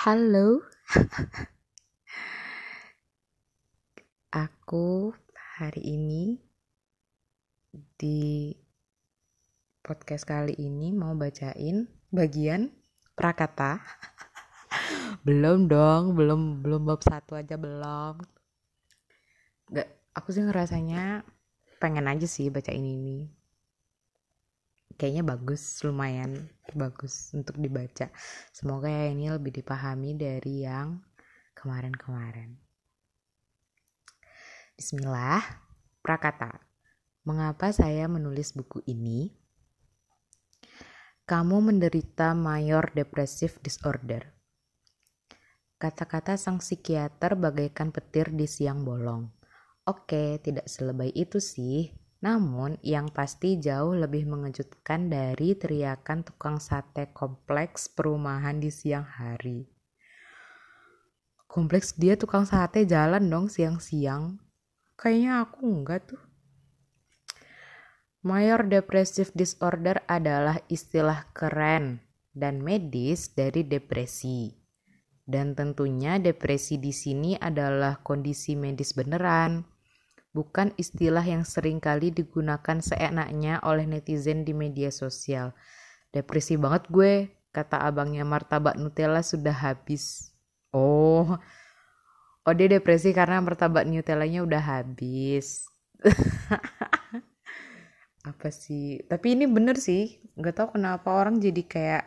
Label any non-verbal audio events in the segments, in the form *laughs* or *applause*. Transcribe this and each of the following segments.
Halo, *laughs* aku hari ini di podcast kali ini mau bacain bagian prakata. *laughs* belum dong, belum belum bab satu aja belum. Gak, aku sih ngerasanya pengen aja sih bacain ini. Kayaknya bagus, lumayan bagus untuk dibaca. Semoga ya ini lebih dipahami dari yang kemarin-kemarin. Bismillah, Prakata. Mengapa saya menulis buku ini? Kamu menderita mayor depressive disorder. Kata-kata sang psikiater bagaikan petir di siang bolong. Oke, tidak selebay itu sih. Namun, yang pasti jauh lebih mengejutkan dari teriakan tukang sate kompleks perumahan di siang hari. Kompleks dia tukang sate jalan dong siang-siang. Kayaknya aku enggak tuh. Mayor depressive disorder adalah istilah keren dan medis dari depresi. Dan tentunya depresi di sini adalah kondisi medis beneran bukan istilah yang sering kali digunakan seenaknya oleh netizen di media sosial. Depresi banget gue, kata abangnya martabak Nutella sudah habis. Oh, oh dia depresi karena martabak Nutellanya udah habis. *laughs* Apa sih? Tapi ini bener sih, nggak tahu kenapa orang jadi kayak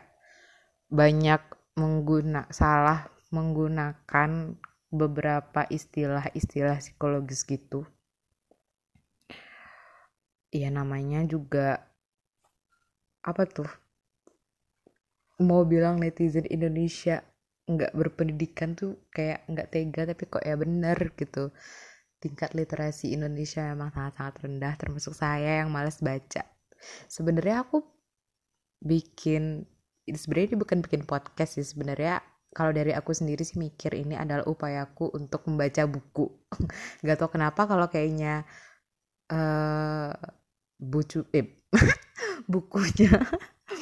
banyak mengguna salah menggunakan beberapa istilah-istilah psikologis gitu ya namanya juga apa tuh? Mau bilang netizen Indonesia nggak berpendidikan tuh kayak nggak tega tapi kok ya bener gitu. Tingkat literasi Indonesia memang sangat-sangat rendah termasuk saya yang males baca. Sebenarnya aku bikin sebenarnya ini bukan bikin podcast sih sebenarnya kalau dari aku sendiri sih mikir ini adalah upayaku untuk membaca buku. *laughs* Nggak tahu kenapa kalau kayaknya uh, bucu eh, *laughs* bukunya.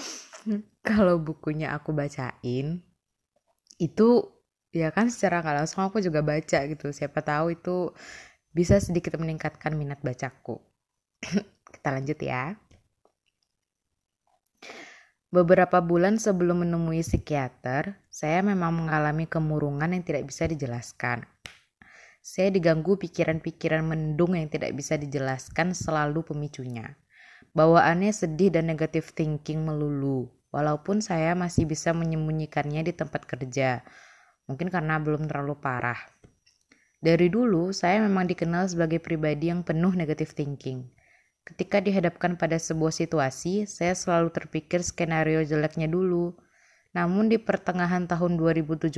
*laughs* Kalau bukunya aku bacain itu ya kan secara nggak langsung aku juga baca gitu. Siapa tahu itu bisa sedikit meningkatkan minat bacaku. *laughs* Kita lanjut ya. Beberapa bulan sebelum menemui psikiater, saya memang mengalami kemurungan yang tidak bisa dijelaskan. Saya diganggu pikiran-pikiran mendung yang tidak bisa dijelaskan selalu pemicunya. Bawaannya sedih dan negatif thinking melulu, walaupun saya masih bisa menyembunyikannya di tempat kerja. Mungkin karena belum terlalu parah. Dari dulu, saya memang dikenal sebagai pribadi yang penuh negatif thinking. Ketika dihadapkan pada sebuah situasi, saya selalu terpikir skenario jeleknya dulu. Namun di pertengahan tahun 2017,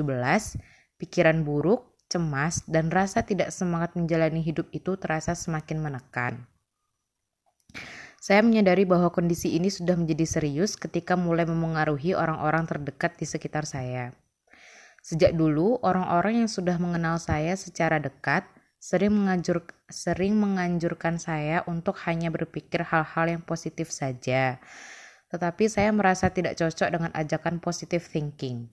pikiran buruk, cemas, dan rasa tidak semangat menjalani hidup itu terasa semakin menekan. Saya menyadari bahwa kondisi ini sudah menjadi serius ketika mulai memengaruhi orang-orang terdekat di sekitar saya. Sejak dulu, orang-orang yang sudah mengenal saya secara dekat sering, menganjur, sering menganjurkan saya untuk hanya berpikir hal-hal yang positif saja. Tetapi saya merasa tidak cocok dengan ajakan positive thinking.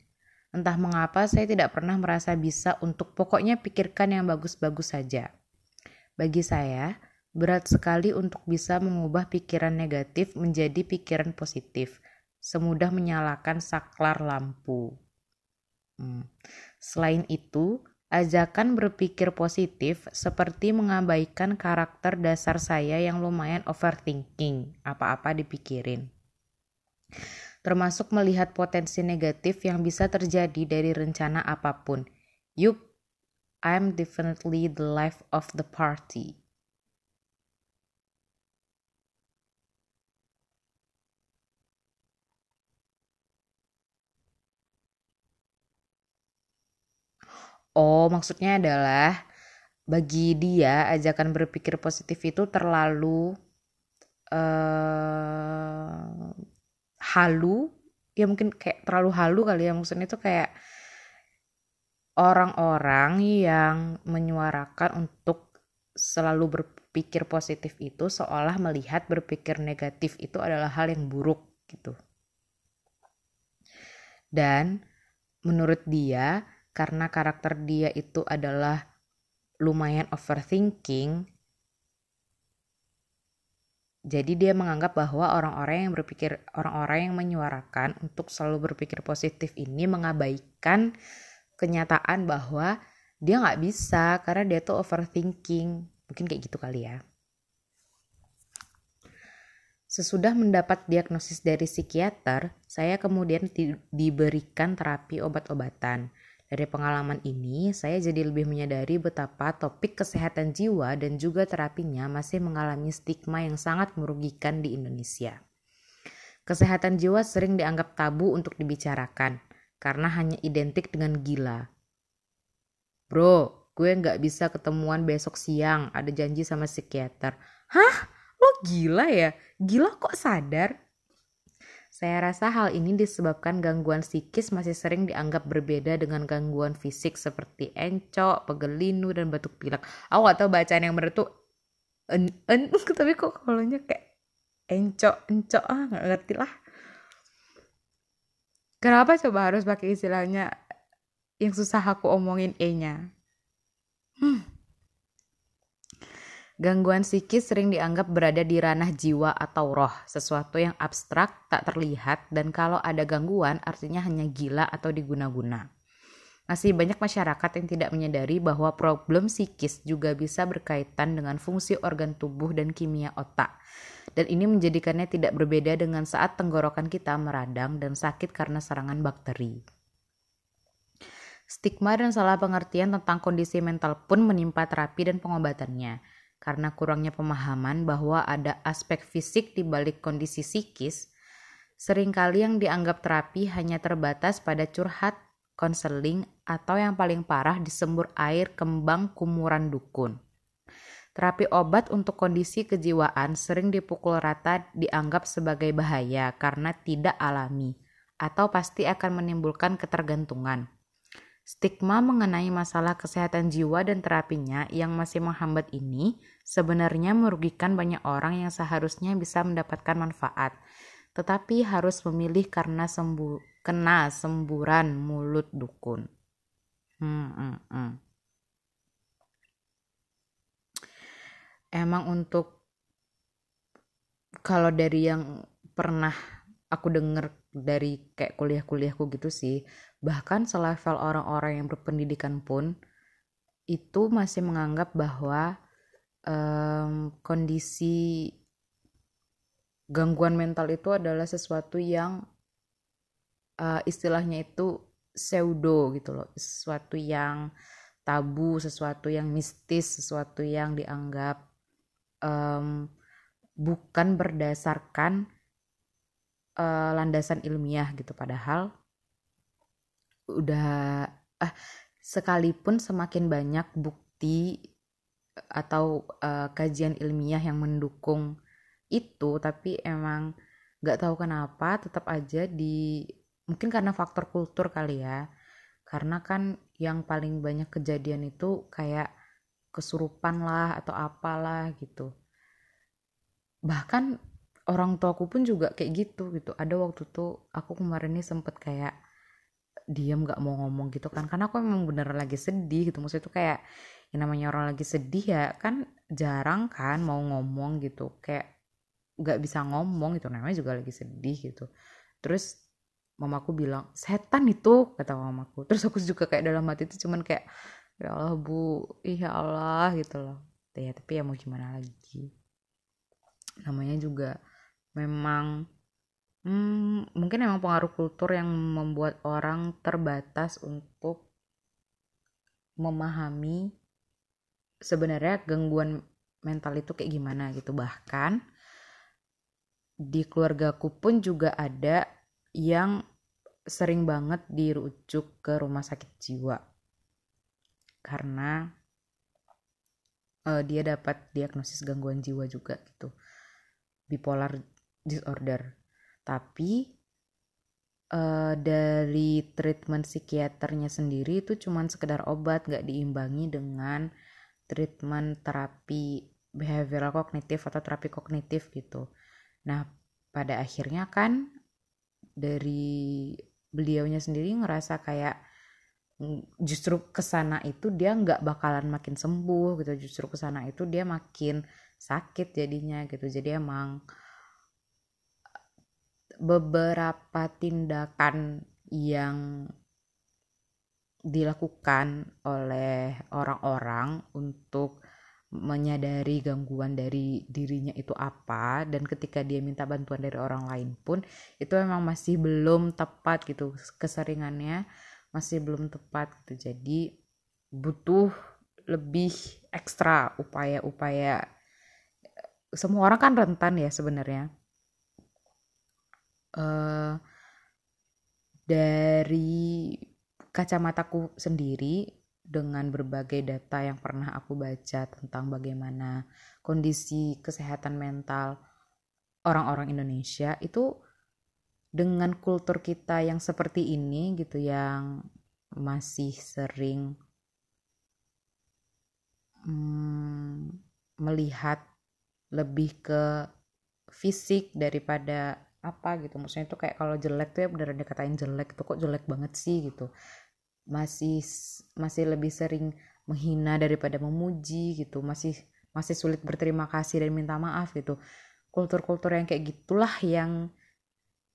Entah mengapa saya tidak pernah merasa bisa untuk pokoknya pikirkan yang bagus-bagus saja. Bagi saya, berat sekali untuk bisa mengubah pikiran negatif menjadi pikiran positif, semudah menyalakan saklar lampu. Hmm. Selain itu, ajakan berpikir positif seperti mengabaikan karakter dasar saya yang lumayan overthinking, apa-apa dipikirin termasuk melihat potensi negatif yang bisa terjadi dari rencana apa pun. Yup, I'm definitely the life of the party. Oh, maksudnya adalah bagi dia ajakan berpikir positif itu terlalu uh, halu ya mungkin kayak terlalu halu kali ya maksudnya itu kayak orang-orang yang menyuarakan untuk selalu berpikir positif itu seolah melihat berpikir negatif itu adalah hal yang buruk gitu. Dan menurut dia karena karakter dia itu adalah lumayan overthinking jadi dia menganggap bahwa orang-orang yang berpikir orang-orang yang menyuarakan untuk selalu berpikir positif ini mengabaikan kenyataan bahwa dia nggak bisa karena dia tuh overthinking mungkin kayak gitu kali ya Sesudah mendapat diagnosis dari psikiater, saya kemudian di diberikan terapi obat-obatan. Dari pengalaman ini, saya jadi lebih menyadari betapa topik kesehatan jiwa dan juga terapinya masih mengalami stigma yang sangat merugikan di Indonesia. Kesehatan jiwa sering dianggap tabu untuk dibicarakan, karena hanya identik dengan gila. Bro, gue nggak bisa ketemuan besok siang, ada janji sama psikiater. Hah? Lo gila ya? Gila kok sadar? Saya rasa hal ini disebabkan gangguan psikis masih sering dianggap berbeda dengan gangguan fisik seperti encok, pegelinu, dan batuk pilek. Aku gak tau bacaan yang bener tuh en, en, *laughs* tapi kok kalau kayak encok, encok, ah gak ngerti lah. Kenapa coba harus pakai istilahnya yang susah aku omongin E-nya? Hmm. Gangguan psikis sering dianggap berada di ranah jiwa atau roh, sesuatu yang abstrak, tak terlihat, dan kalau ada gangguan artinya hanya gila atau diguna-guna. Masih banyak masyarakat yang tidak menyadari bahwa problem psikis juga bisa berkaitan dengan fungsi organ tubuh dan kimia otak. Dan ini menjadikannya tidak berbeda dengan saat tenggorokan kita meradang dan sakit karena serangan bakteri. Stigma dan salah pengertian tentang kondisi mental pun menimpa terapi dan pengobatannya karena kurangnya pemahaman bahwa ada aspek fisik di balik kondisi psikis, sering kali yang dianggap terapi hanya terbatas pada curhat, konseling, atau yang paling parah disembur air kembang kumuran dukun. Terapi obat untuk kondisi kejiwaan sering dipukul rata dianggap sebagai bahaya karena tidak alami atau pasti akan menimbulkan ketergantungan. Stigma mengenai masalah kesehatan jiwa dan terapinya yang masih menghambat ini sebenarnya merugikan banyak orang yang seharusnya bisa mendapatkan manfaat, tetapi harus memilih karena sembu kena semburan mulut dukun. Hmm, hmm, hmm. Emang untuk kalau dari yang pernah aku denger dari kayak kuliah-kuliahku gitu sih bahkan selevel orang-orang yang berpendidikan pun itu masih menganggap bahwa um, kondisi gangguan mental itu adalah sesuatu yang uh, istilahnya itu pseudo gitu loh. Sesuatu yang tabu sesuatu yang mistis sesuatu yang dianggap um, bukan berdasarkan uh, landasan ilmiah gitu. Padahal udah ah sekalipun semakin banyak bukti atau uh, kajian ilmiah yang mendukung itu tapi emang nggak tahu kenapa tetap aja di mungkin karena faktor kultur kali ya. Karena kan yang paling banyak kejadian itu kayak kesurupan lah atau apalah gitu. Bahkan orang tuaku pun juga kayak gitu gitu. Ada waktu tuh aku kemarin ini sempet kayak diam nggak mau ngomong gitu kan. Karena aku emang bener lagi sedih gitu. Maksudnya tuh kayak yang namanya orang lagi sedih ya kan jarang kan mau ngomong gitu. Kayak nggak bisa ngomong gitu. Namanya juga lagi sedih gitu. Terus mamaku bilang setan itu kata mamaku. Terus aku juga kayak dalam hati itu cuman kayak ya Allah bu. Iya Allah gitu loh. Ya tapi ya mau gimana lagi. Namanya juga memang hmm, mungkin emang pengaruh kultur yang membuat orang terbatas untuk memahami sebenarnya gangguan mental itu kayak gimana gitu. Bahkan di keluargaku pun juga ada yang sering banget dirujuk ke rumah sakit jiwa. Karena uh, dia dapat diagnosis gangguan jiwa juga gitu. Bipolar disorder. Tapi uh, dari treatment psikiaternya sendiri itu cuman sekedar obat gak diimbangi dengan treatment terapi behavioral kognitif atau terapi kognitif gitu. Nah pada akhirnya kan dari beliaunya sendiri ngerasa kayak justru ke sana itu dia nggak bakalan makin sembuh gitu. Justru ke sana itu dia makin sakit jadinya gitu. Jadi emang beberapa tindakan yang dilakukan oleh orang-orang untuk menyadari gangguan dari dirinya itu apa. Dan ketika dia minta bantuan dari orang lain pun itu memang masih belum tepat gitu keseringannya. Masih belum tepat gitu. Jadi butuh lebih ekstra upaya-upaya semua orang kan rentan ya sebenarnya uh, dari kacamataku sendiri dengan berbagai data yang pernah aku baca tentang bagaimana kondisi kesehatan mental orang-orang Indonesia itu dengan kultur kita yang seperti ini gitu yang masih sering hmm, melihat lebih ke fisik daripada apa gitu. Maksudnya itu kayak kalau jelek tuh ya beneran dikatain jelek itu kok jelek banget sih gitu. Masih masih lebih sering menghina daripada memuji gitu. Masih masih sulit berterima kasih dan minta maaf gitu. Kultur-kultur yang kayak gitulah yang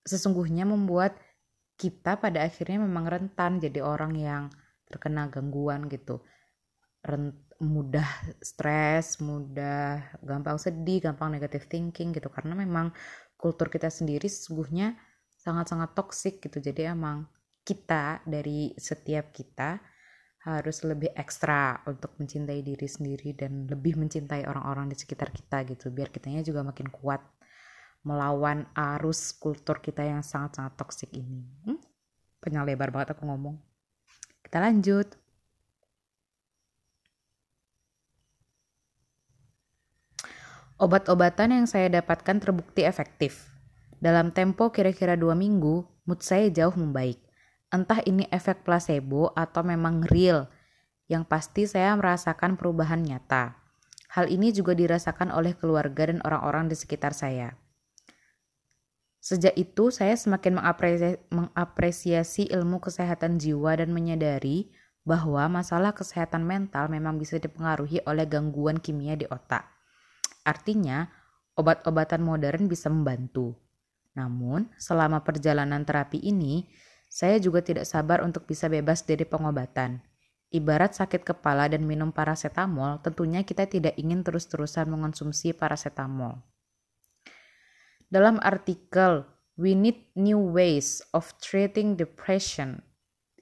sesungguhnya membuat kita pada akhirnya memang rentan jadi orang yang terkena gangguan gitu. Rent, mudah stres mudah gampang sedih gampang negative thinking gitu. Karena memang kultur kita sendiri sesungguhnya sangat-sangat toksik gitu jadi emang kita dari setiap kita harus lebih ekstra untuk mencintai diri sendiri dan lebih mencintai orang-orang di sekitar kita gitu biar kitanya juga makin kuat melawan arus kultur kita yang sangat-sangat toksik ini. Hmm? Panjang lebar banget aku ngomong. Kita lanjut. Obat-obatan yang saya dapatkan terbukti efektif. Dalam tempo kira-kira dua minggu, mood saya jauh membaik. Entah ini efek placebo atau memang real. Yang pasti saya merasakan perubahan nyata. Hal ini juga dirasakan oleh keluarga dan orang-orang di sekitar saya. Sejak itu, saya semakin mengapresiasi, ilmu kesehatan jiwa dan menyadari bahwa masalah kesehatan mental memang bisa dipengaruhi oleh gangguan kimia di otak. Artinya, obat-obatan modern bisa membantu. Namun, selama perjalanan terapi ini, saya juga tidak sabar untuk bisa bebas dari pengobatan. Ibarat sakit kepala dan minum paracetamol, tentunya kita tidak ingin terus-terusan mengonsumsi paracetamol. Dalam artikel We Need New Ways of Treating Depression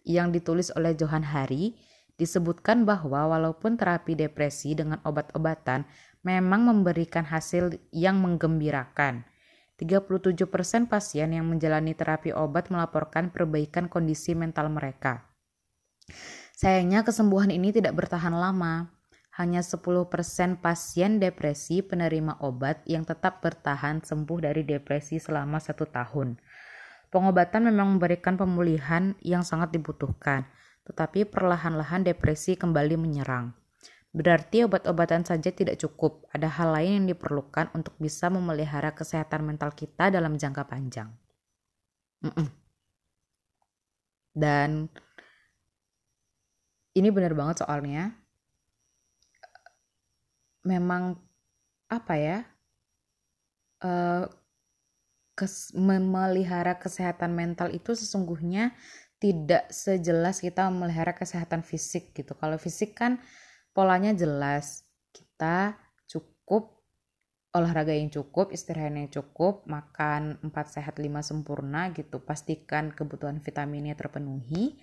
yang ditulis oleh Johan Hari, disebutkan bahwa walaupun terapi depresi dengan obat-obatan memang memberikan hasil yang menggembirakan. 37% pasien yang menjalani terapi obat melaporkan perbaikan kondisi mental mereka. Sayangnya kesembuhan ini tidak bertahan lama hanya 10% pasien depresi penerima obat yang tetap bertahan sembuh dari depresi selama satu tahun. Pengobatan memang memberikan pemulihan yang sangat dibutuhkan, tetapi perlahan-lahan depresi kembali menyerang. Berarti obat-obatan saja tidak cukup, ada hal lain yang diperlukan untuk bisa memelihara kesehatan mental kita dalam jangka panjang. Mm-mm. Dan ini benar banget soalnya, memang apa ya uh, kes, memelihara kesehatan mental itu sesungguhnya tidak sejelas kita memelihara kesehatan fisik gitu. Kalau fisik kan polanya jelas. Kita cukup olahraga yang cukup, istirahat yang cukup, makan 4 sehat 5 sempurna gitu. Pastikan kebutuhan vitaminnya terpenuhi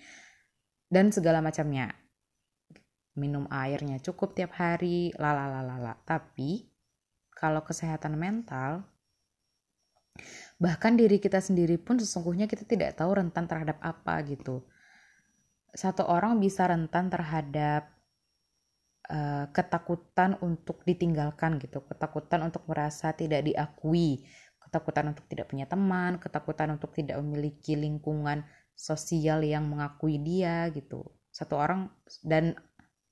dan segala macamnya minum airnya cukup tiap hari, lalalalala. Tapi kalau kesehatan mental, bahkan diri kita sendiri pun sesungguhnya kita tidak tahu rentan terhadap apa gitu. Satu orang bisa rentan terhadap uh, ketakutan untuk ditinggalkan gitu, ketakutan untuk merasa tidak diakui, ketakutan untuk tidak punya teman, ketakutan untuk tidak memiliki lingkungan sosial yang mengakui dia gitu. Satu orang dan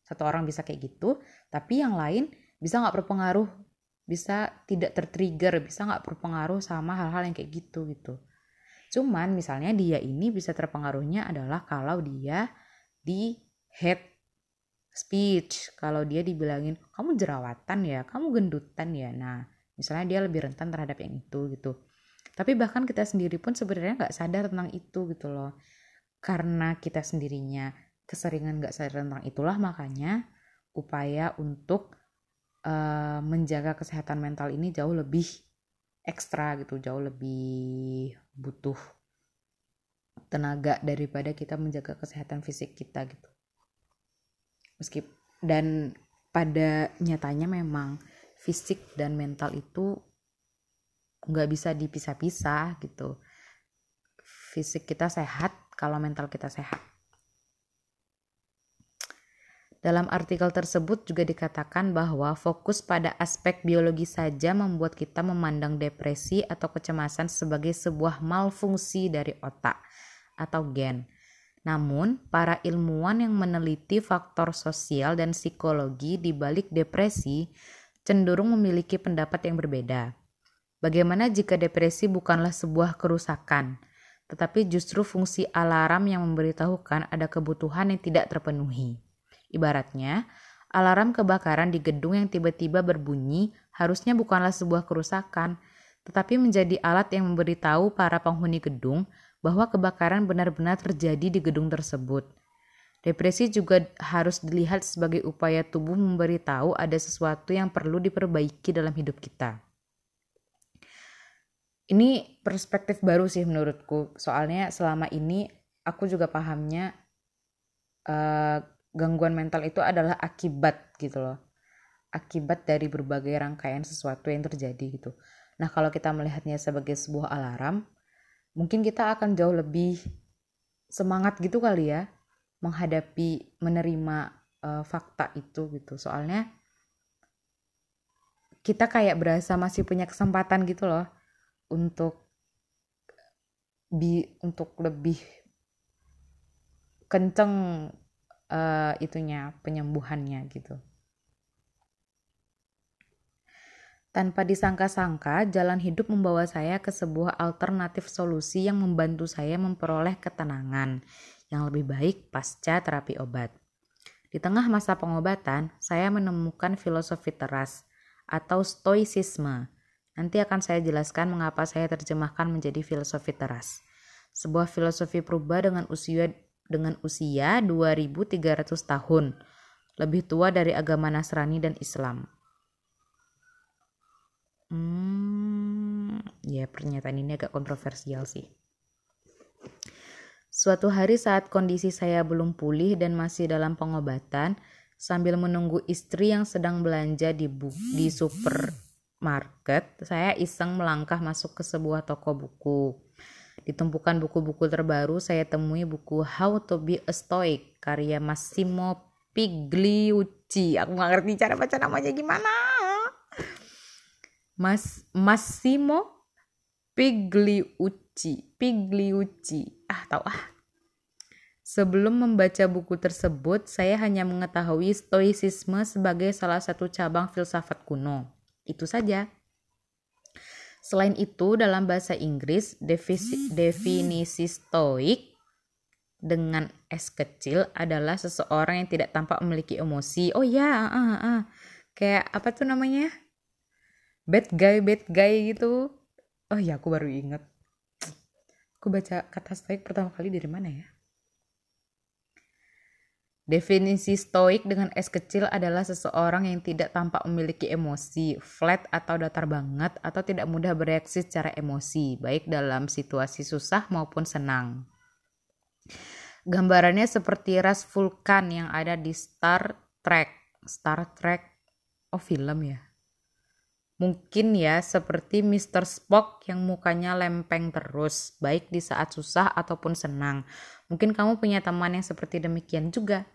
satu orang bisa kayak gitu tapi yang lain bisa nggak berpengaruh. Bisa tidak tertrigger bisa nggak berpengaruh sama hal-hal yang kayak gitu gitu. Cuman misalnya dia ini bisa terpengaruhnya adalah kalau dia di head speech, kalau dia dibilangin kamu jerawatan ya, kamu gendutan ya. Nah, misalnya dia lebih rentan terhadap yang itu gitu. Tapi bahkan kita sendiri pun sebenarnya nggak sadar tentang itu gitu loh. Karena kita sendirinya keseringan nggak sadar tentang itulah makanya upaya untuk uh, menjaga kesehatan mental ini jauh lebih ekstra gitu, jauh lebih butuh tenaga daripada kita menjaga kesehatan fisik kita gitu. Meskipun dan pada nyatanya memang fisik dan mental itu nggak bisa dipisah-pisah gitu. Fisik kita sehat kalau mental kita sehat. Dalam artikel tersebut juga dikatakan bahwa fokus pada aspek biologi saja membuat kita memandang depresi atau kecemasan sebagai sebuah malfungsi dari otak atau gen. Namun, para ilmuwan yang meneliti faktor sosial dan psikologi di balik depresi cenderung memiliki pendapat yang berbeda. Bagaimana jika depresi bukanlah sebuah kerusakan, tetapi justru fungsi alarm yang memberitahukan ada kebutuhan yang tidak terpenuhi? Ibaratnya, alarm kebakaran di gedung yang tiba-tiba berbunyi harusnya bukanlah sebuah kerusakan, tetapi menjadi alat yang memberitahu para penghuni gedung bahwa kebakaran benar-benar terjadi di gedung tersebut. Depresi juga harus dilihat sebagai upaya tubuh memberitahu ada sesuatu yang perlu diperbaiki dalam hidup kita. Ini perspektif baru sih menurutku, soalnya selama ini aku juga pahamnya uh, gangguan mental itu adalah akibat gitu loh akibat dari berbagai rangkaian sesuatu yang terjadi gitu nah kalau kita melihatnya sebagai sebuah alarm mungkin kita akan jauh lebih semangat gitu kali ya menghadapi menerima uh, fakta itu gitu soalnya kita kayak berasa masih punya kesempatan gitu loh untuk bi untuk lebih kenceng uh, itunya penyembuhannya gitu. Tanpa disangka-sangka, jalan hidup membawa saya ke sebuah alternatif solusi yang membantu saya memperoleh ketenangan yang lebih baik pasca terapi obat. Di tengah masa pengobatan, saya menemukan filosofi teras atau stoicisme. Nanti akan saya jelaskan mengapa saya terjemahkan menjadi filosofi teras. Sebuah filosofi purba dengan usia dengan usia 2300 tahun, lebih tua dari agama Nasrani dan Islam. Hmm, ya pernyataan ini agak kontroversial sih. Suatu hari saat kondisi saya belum pulih dan masih dalam pengobatan, sambil menunggu istri yang sedang belanja di bu di supermarket, saya iseng melangkah masuk ke sebuah toko buku. Di tumpukan buku-buku terbaru saya temui buku How to be a Stoic karya Massimo Pigliucci. Aku nggak ngerti cara baca namanya gimana. Mas Massimo Pigliucci. Pigliucci. Ah, tahu ah. Sebelum membaca buku tersebut, saya hanya mengetahui stoicisme sebagai salah satu cabang filsafat kuno. Itu saja. Selain itu, dalam bahasa Inggris, definisi, definisi stoik dengan S kecil adalah seseorang yang tidak tampak memiliki emosi. Oh ya, uh, uh, uh. kayak apa tuh namanya? Bad guy, bad guy gitu. Oh ya, aku baru inget. Aku baca kata stoik pertama kali dari mana ya? Definisi stoik dengan S kecil adalah seseorang yang tidak tampak memiliki emosi, flat atau datar banget, atau tidak mudah bereaksi secara emosi, baik dalam situasi susah maupun senang. Gambarannya seperti ras vulkan yang ada di Star Trek. Star Trek, oh film ya? Mungkin ya seperti Mr. Spock yang mukanya lempeng terus, baik di saat susah ataupun senang. Mungkin kamu punya teman yang seperti demikian juga.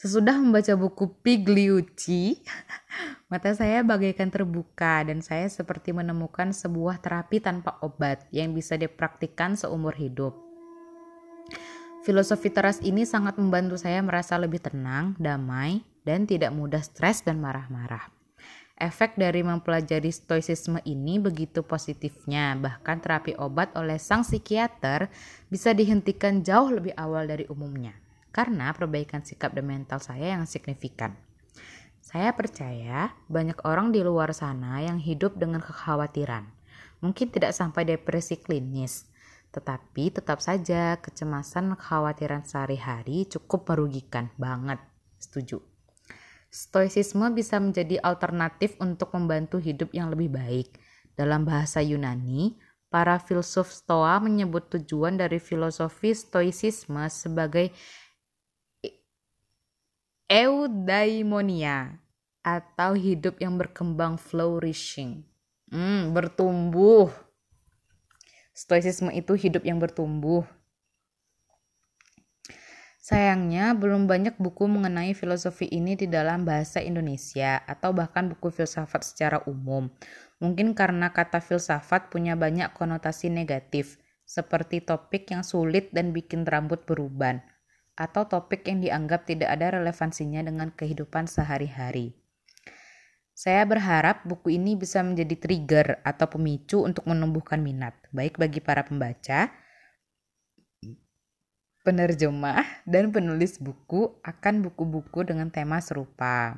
Sesudah membaca buku Pigliucci, *laughs* mata saya bagaikan terbuka dan saya seperti menemukan sebuah terapi tanpa obat yang bisa dipraktikkan seumur hidup. Filosofi teras ini sangat membantu saya merasa lebih tenang, damai, dan tidak mudah stres dan marah-marah. Efek dari mempelajari stoicisme ini begitu positifnya, bahkan terapi obat oleh sang psikiater bisa dihentikan jauh lebih awal dari umumnya, karena perbaikan sikap dan mental saya yang signifikan. Saya percaya banyak orang di luar sana yang hidup dengan kekhawatiran, mungkin tidak sampai depresi klinis, tetapi tetap saja kecemasan kekhawatiran sehari-hari cukup merugikan banget. Setuju. Stoicisme bisa menjadi alternatif untuk membantu hidup yang lebih baik. Dalam bahasa Yunani, para filsuf Stoa menyebut tujuan dari filosofi Stoicisme sebagai eudaimonia atau hidup yang berkembang flourishing. Hmm, bertumbuh. Stoicisme itu hidup yang bertumbuh. Sayangnya, belum banyak buku mengenai filosofi ini di dalam bahasa Indonesia atau bahkan buku filsafat secara umum. Mungkin karena kata filsafat punya banyak konotasi negatif, seperti topik yang sulit dan bikin rambut beruban, atau topik yang dianggap tidak ada relevansinya dengan kehidupan sehari-hari. Saya berharap buku ini bisa menjadi trigger atau pemicu untuk menumbuhkan minat, baik bagi para pembaca penerjemah, dan penulis buku akan buku-buku dengan tema serupa.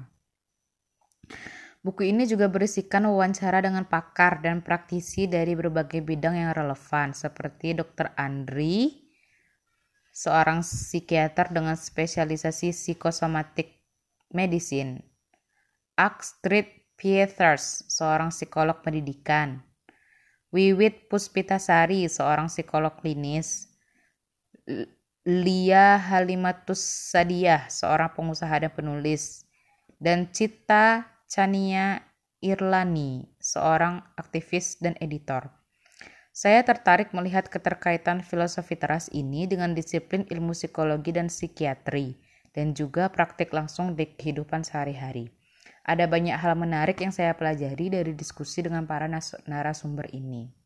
Buku ini juga berisikan wawancara dengan pakar dan praktisi dari berbagai bidang yang relevan, seperti Dr. Andri, seorang psikiater dengan spesialisasi psikosomatik medicine, Astrid Piethers, seorang psikolog pendidikan, Wiwit Puspitasari, seorang psikolog klinis, Lia Halimatus Sadiah, seorang pengusaha dan penulis, dan Cita Chania Irlani, seorang aktivis dan editor. Saya tertarik melihat keterkaitan filosofi teras ini dengan disiplin ilmu psikologi dan psikiatri, dan juga praktik langsung di kehidupan sehari-hari. Ada banyak hal menarik yang saya pelajari dari diskusi dengan para narasumber ini.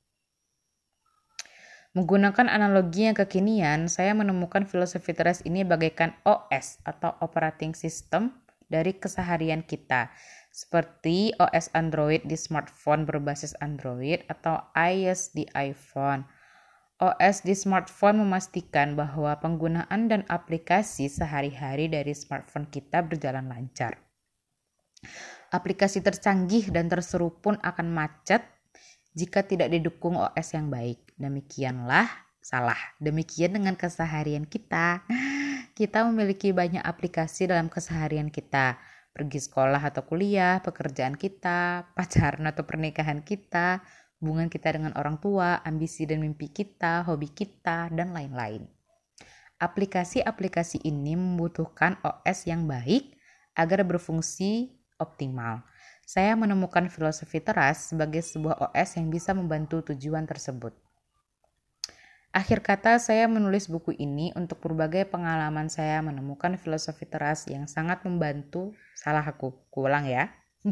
Menggunakan analogi yang kekinian, saya menemukan filosofi teras ini bagaikan OS atau operating system dari keseharian kita, seperti OS Android di smartphone berbasis Android atau iOS di iPhone. OS di smartphone memastikan bahwa penggunaan dan aplikasi sehari-hari dari smartphone kita berjalan lancar. Aplikasi tercanggih dan terseru pun akan macet jika tidak didukung OS yang baik. Demikianlah salah. Demikian dengan keseharian kita. *gasps* Kita memiliki banyak aplikasi dalam keseharian kita. Pergi sekolah atau kuliah, pekerjaan kita, *laughs* pacaran atau pernikahan kita, hubungan kita dengan orang tua, ambisi dan mimpi kita, hobi kita, dan lain-lain. Aplikasi-aplikasi ini membutuhkan OS yang baik agar berfungsi optimal. Saya menemukan filosofi teras sebagai sebuah OS yang bisa membantu tujuan tersebut. Akhir kata, saya menulis buku ini untuk berbagai pengalaman saya menemukan filosofi teras yang sangat membantu. Salah aku, kuulang ya. *laughs*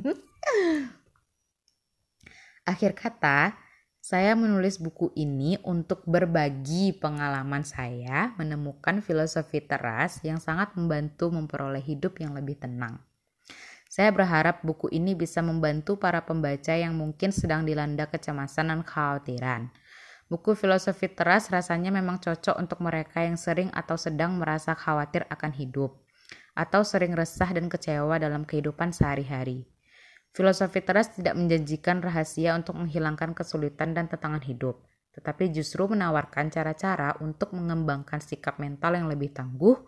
Akhir kata, saya menulis buku ini untuk berbagi pengalaman saya menemukan filosofi teras yang sangat membantu memperoleh hidup yang lebih tenang. Saya berharap buku ini bisa membantu para pembaca yang mungkin sedang dilanda kecemasan dan kekhawatiran. Buku filosofi teras rasanya memang cocok untuk mereka yang sering atau sedang merasa khawatir akan hidup, atau sering resah dan kecewa dalam kehidupan sehari-hari. Filosofi teras tidak menjanjikan rahasia untuk menghilangkan kesulitan dan tantangan hidup, tetapi justru menawarkan cara-cara untuk mengembangkan sikap mental yang lebih tangguh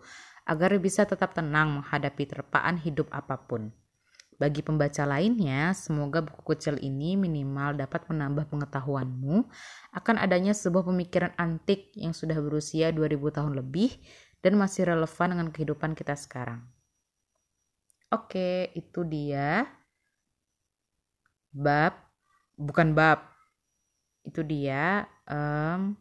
agar bisa tetap tenang menghadapi terpaan hidup apa pun. Bagi pembaca lainnya, semoga buku kecil ini minimal dapat menambah pengetahuanmu. Akan adanya sebuah pemikiran antik yang sudah berusia 2000 tahun lebih dan masih relevan dengan kehidupan kita sekarang. Oke, itu dia. Bab, bukan bab, itu dia um,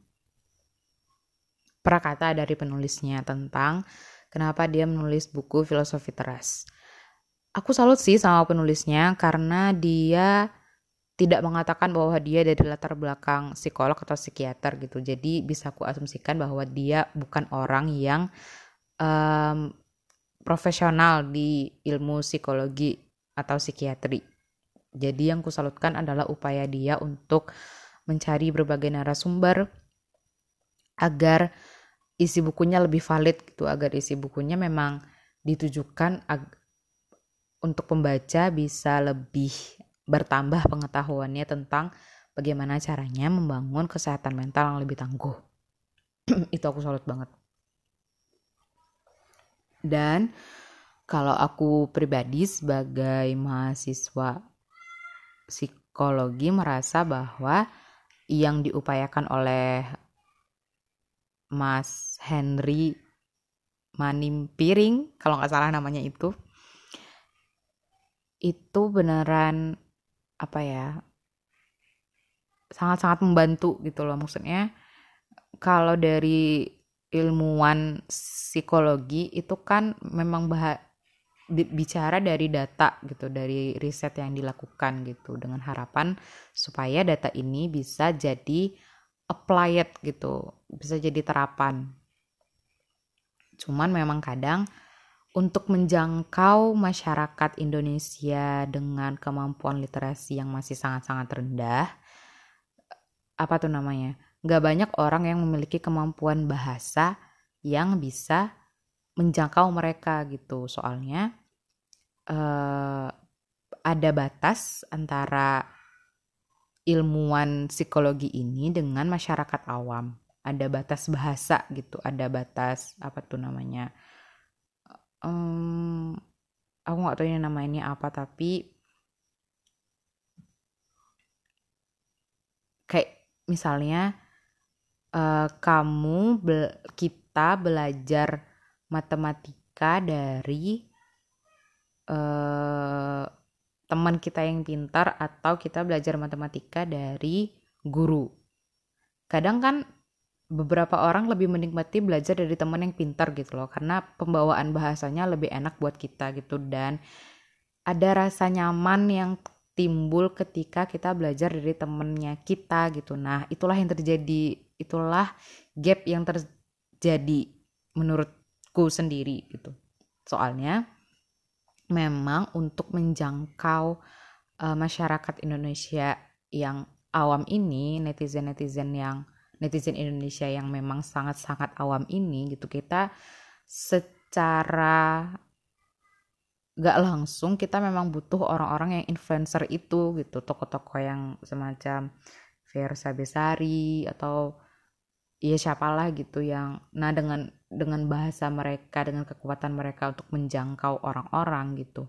prakata dari penulisnya tentang kenapa dia menulis buku filosofi teras aku salut sih sama penulisnya karena dia tidak mengatakan bahwa dia dari latar belakang psikolog atau psikiater gitu. Jadi bisa aku asumsikan bahwa dia bukan orang yang um, profesional di ilmu psikologi atau psikiatri. Jadi yang kusalutkan adalah upaya dia untuk mencari berbagai narasumber agar isi bukunya lebih valid gitu, agar isi bukunya memang ditujukan untuk pembaca bisa lebih bertambah pengetahuannya tentang bagaimana caranya membangun kesehatan mental yang lebih tangguh. *clears throat* Itu aku salut banget. Dan kalau aku pribadi sebagai mahasiswa psikologi merasa bahwa yang diupayakan oleh Mas Henry Manimpiring kalau nggak salah namanya itu itu beneran apa ya sangat-sangat membantu gitu loh. Maksudnya kalau dari ilmuwan psikologi itu kan memang bah bicara dari data gitu dari riset yang dilakukan gitu dengan harapan supaya data ini bisa jadi applied gitu bisa jadi terapan. Cuman memang kadang untuk menjangkau masyarakat Indonesia dengan kemampuan literasi yang masih sangat-sangat rendah apa tuh namanya nggak banyak orang yang memiliki kemampuan bahasa yang bisa menjangkau mereka gitu. Soalnya uh, ada batas antara ilmuwan psikologi ini dengan masyarakat awam. Ada batas bahasa gitu ada batas apa tuh namanya um, aku nggak tahu ini namanya apa tapi kayak misalnya uh, kamu be kita belajar matematika dari uh, teman kita yang pintar atau kita belajar matematika dari guru. Kadang kan beberapa orang lebih menikmati belajar dari teman yang pintar gitu loh karena pembawaan bahasanya lebih enak buat kita gitu. Dan ada rasa nyaman yang timbul ketika kita belajar dari temennya kita gitu. Nah itulah yang terjadi itulah gap yang terjadi menurutku sendiri gitu. Soalnya memang untuk menjangkau uh, masyarakat Indonesia yang awam ini netizen-netizen yang netizen Indonesia yang memang sangat-sangat awam ini gitu kita secara gak langsung kita memang butuh orang-orang yang influencer itu gitu toko-toko yang semacam Versa Besari atau ya siapalah gitu yang nah dengan dengan bahasa mereka dengan kekuatan mereka untuk menjangkau orang-orang gitu.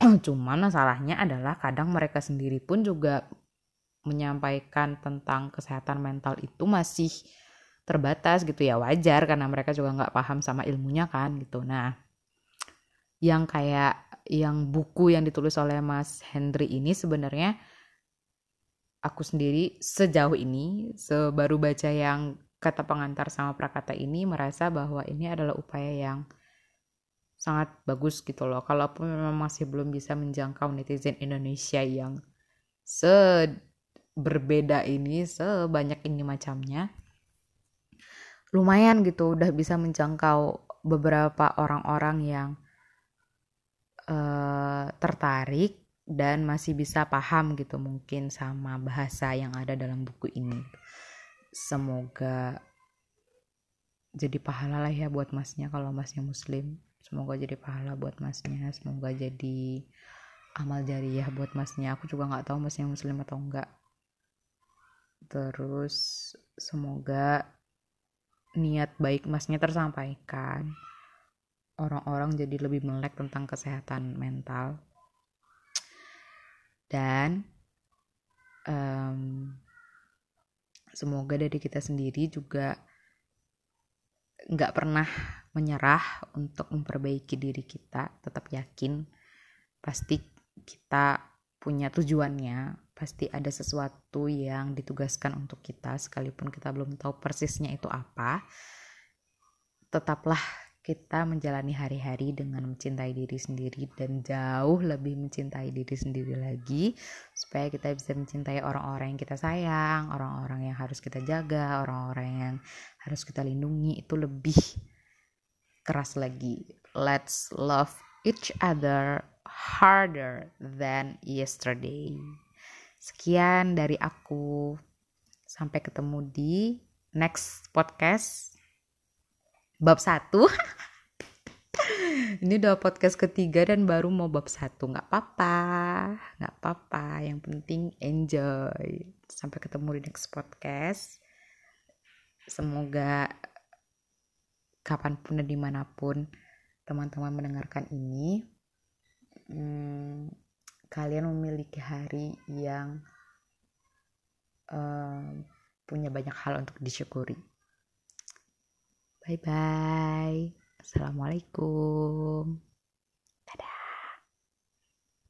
*clears throat* Cuman masalahnya adalah kadang mereka sendiri pun juga menyampaikan tentang kesehatan mental itu masih terbatas gitu ya wajar karena mereka juga nggak paham sama ilmunya kan gitu nah yang kayak yang buku yang ditulis oleh Mas Henry ini sebenarnya aku sendiri sejauh ini sebaru baca yang kata pengantar sama prakata ini merasa bahwa ini adalah upaya yang sangat bagus gitu loh. Kalaupun memang masih belum bisa menjangkau netizen Indonesia yang se berbeda ini sebanyak ini macamnya. Lumayan gitu udah bisa menjangkau beberapa orang-orang yang uh, tertarik dan masih bisa paham gitu mungkin sama bahasa yang ada dalam buku ini. Semoga jadi pahala lah ya buat masnya kalau masnya muslim. Semoga jadi pahala buat masnya semoga jadi amal jariah buat masnya. Aku juga nggak tahu masnya muslim atau enggak terus semoga niat baik masnya tersampaikan. Orang-orang jadi lebih melek tentang kesehatan mental. Dan um, semoga dari kita sendiri juga nggak pernah menyerah untuk memperbaiki diri kita. Tetap yakin pasti kita punya tujuannya pasti ada sesuatu yang ditugaskan untuk kita sekalipun kita belum tahu persisnya itu apa tetaplah kita menjalani hari-hari dengan mencintai diri sendiri dan jauh lebih mencintai diri sendiri lagi supaya kita bisa mencintai orang-orang yang kita sayang, orang-orang yang harus kita jaga, orang-orang yang harus kita lindungi itu lebih keras lagi. Let's love each other harder than yesterday. Sekian dari aku. Sampai ketemu di next podcast bab satu. *laughs* Ini udah podcast ketiga dan baru mau bab satu. Nggak apa-apa, nggak apa-apa. Yang penting enjoy. Sampai ketemu di next podcast. Semoga kapan pun dan di mana pun teman-teman mendengarkan ini, hmm, kalian memiliki hari yang uh, punya banyak hal untuk disyukuri. Bye bye. Assalamualaikum.